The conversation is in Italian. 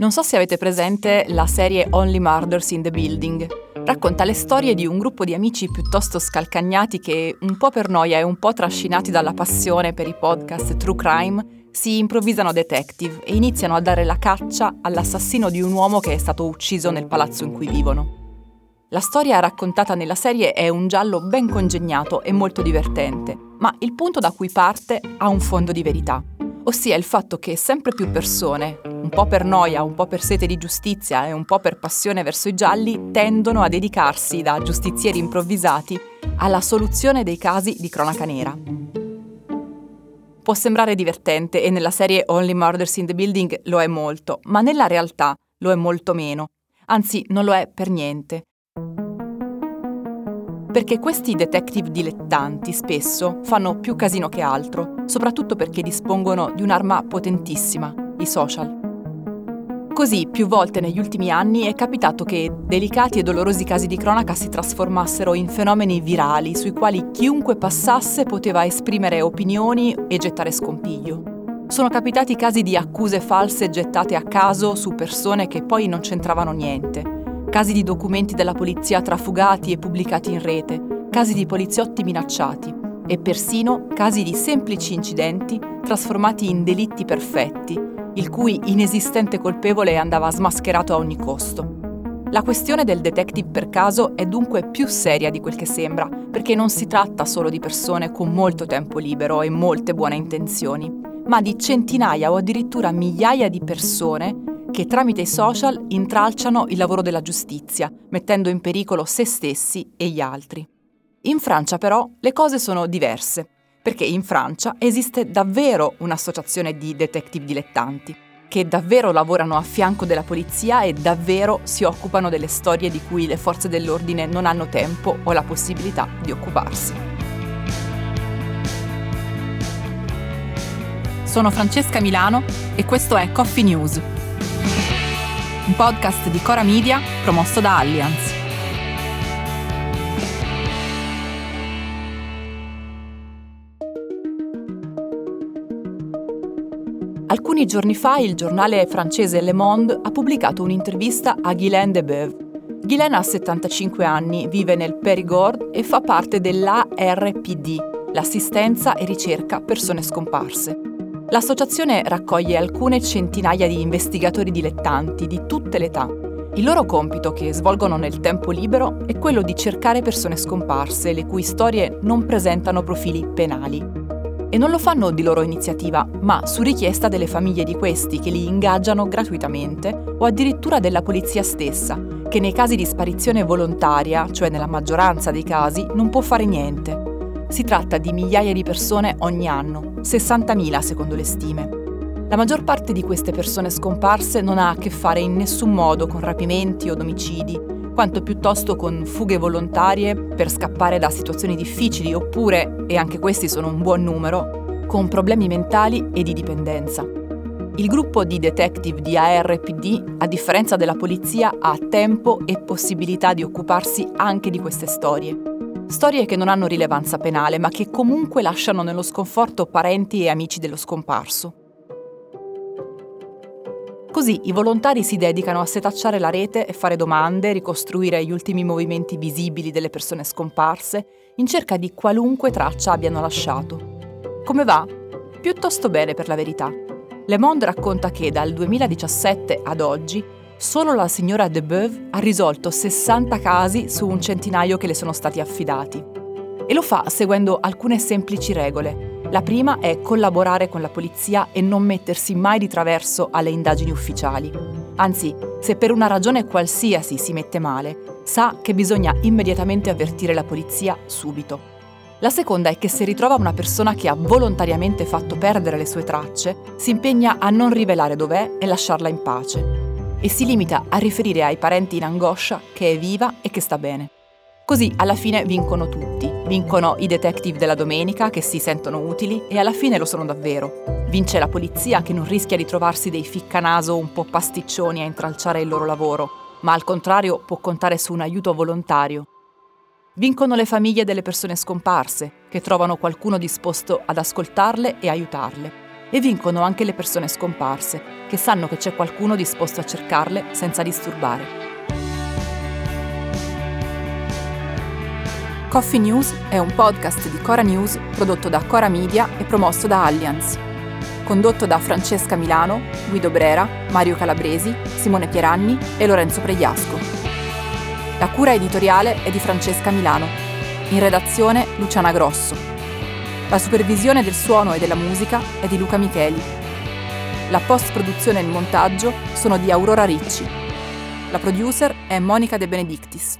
Non so se avete presente la serie Only Murders in the Building. Racconta le storie di un gruppo di amici piuttosto scalcagnati che, un po' per noia e un po' trascinati dalla passione per i podcast True Crime, si improvvisano detective e iniziano a dare la caccia all'assassino di un uomo che è stato ucciso nel palazzo in cui vivono. La storia raccontata nella serie è un giallo ben congegnato e molto divertente, ma il punto da cui parte ha un fondo di verità ossia il fatto che sempre più persone, un po' per noia, un po' per sete di giustizia e un po' per passione verso i gialli, tendono a dedicarsi da giustizieri improvvisati alla soluzione dei casi di cronaca nera. Può sembrare divertente e nella serie Only Murders in the Building lo è molto, ma nella realtà lo è molto meno. Anzi, non lo è per niente perché questi detective dilettanti spesso fanno più casino che altro, soprattutto perché dispongono di un'arma potentissima, i social. Così, più volte negli ultimi anni è capitato che delicati e dolorosi casi di cronaca si trasformassero in fenomeni virali sui quali chiunque passasse poteva esprimere opinioni e gettare scompiglio. Sono capitati casi di accuse false gettate a caso su persone che poi non c'entravano niente casi di documenti della polizia trafugati e pubblicati in rete, casi di poliziotti minacciati e persino casi di semplici incidenti trasformati in delitti perfetti, il cui inesistente colpevole andava smascherato a ogni costo. La questione del detective per caso è dunque più seria di quel che sembra, perché non si tratta solo di persone con molto tempo libero e molte buone intenzioni, ma di centinaia o addirittura migliaia di persone che tramite i social intralciano il lavoro della giustizia, mettendo in pericolo se stessi e gli altri. In Francia però le cose sono diverse, perché in Francia esiste davvero un'associazione di detective dilettanti, che davvero lavorano a fianco della polizia e davvero si occupano delle storie di cui le forze dell'ordine non hanno tempo o la possibilità di occuparsi. Sono Francesca Milano e questo è Coffee News un podcast di Cora Media promosso da Allianz. Alcuni giorni fa il giornale francese Le Monde ha pubblicato un'intervista a Guylaine Debeuve. Guylaine ha 75 anni, vive nel Périgord e fa parte dell'ARPD, l'assistenza e ricerca persone scomparse. L'associazione raccoglie alcune centinaia di investigatori dilettanti di tutte le età. Il loro compito che svolgono nel tempo libero è quello di cercare persone scomparse le cui storie non presentano profili penali. E non lo fanno di loro iniziativa, ma su richiesta delle famiglie di questi che li ingaggiano gratuitamente o addirittura della polizia stessa, che nei casi di sparizione volontaria, cioè nella maggioranza dei casi, non può fare niente. Si tratta di migliaia di persone ogni anno, 60.000 secondo le stime. La maggior parte di queste persone scomparse non ha a che fare in nessun modo con rapimenti o omicidi, quanto piuttosto con fughe volontarie per scappare da situazioni difficili oppure, e anche questi sono un buon numero, con problemi mentali e di dipendenza. Il gruppo di detective di ARPD, a differenza della polizia, ha tempo e possibilità di occuparsi anche di queste storie. Storie che non hanno rilevanza penale, ma che comunque lasciano nello sconforto parenti e amici dello scomparso. Così i volontari si dedicano a setacciare la rete e fare domande, ricostruire gli ultimi movimenti visibili delle persone scomparse, in cerca di qualunque traccia abbiano lasciato. Come va? Piuttosto bene per la verità. Le Monde racconta che dal 2017 ad oggi Solo la signora Debeuve ha risolto 60 casi su un centinaio che le sono stati affidati. E lo fa seguendo alcune semplici regole. La prima è collaborare con la polizia e non mettersi mai di traverso alle indagini ufficiali. Anzi, se per una ragione qualsiasi si mette male, sa che bisogna immediatamente avvertire la polizia subito. La seconda è che se ritrova una persona che ha volontariamente fatto perdere le sue tracce, si impegna a non rivelare dov'è e lasciarla in pace e si limita a riferire ai parenti in angoscia che è viva e che sta bene. Così alla fine vincono tutti. Vincono i detective della domenica che si sentono utili e alla fine lo sono davvero. Vince la polizia che non rischia di trovarsi dei ficcanaso un po' pasticcioni a intralciare il loro lavoro, ma al contrario può contare su un aiuto volontario. Vincono le famiglie delle persone scomparse, che trovano qualcuno disposto ad ascoltarle e aiutarle. E vincono anche le persone scomparse, che sanno che c'è qualcuno disposto a cercarle senza disturbare. Coffee News è un podcast di Cora News prodotto da Cora Media e promosso da Allianz. Condotto da Francesca Milano, Guido Brera, Mario Calabresi, Simone Pieranni e Lorenzo Pregliasco. La cura editoriale è di Francesca Milano. In redazione Luciana Grosso. La supervisione del suono e della musica è di Luca Micheli. La post-produzione e il montaggio sono di Aurora Ricci. La producer è Monica De Benedictis.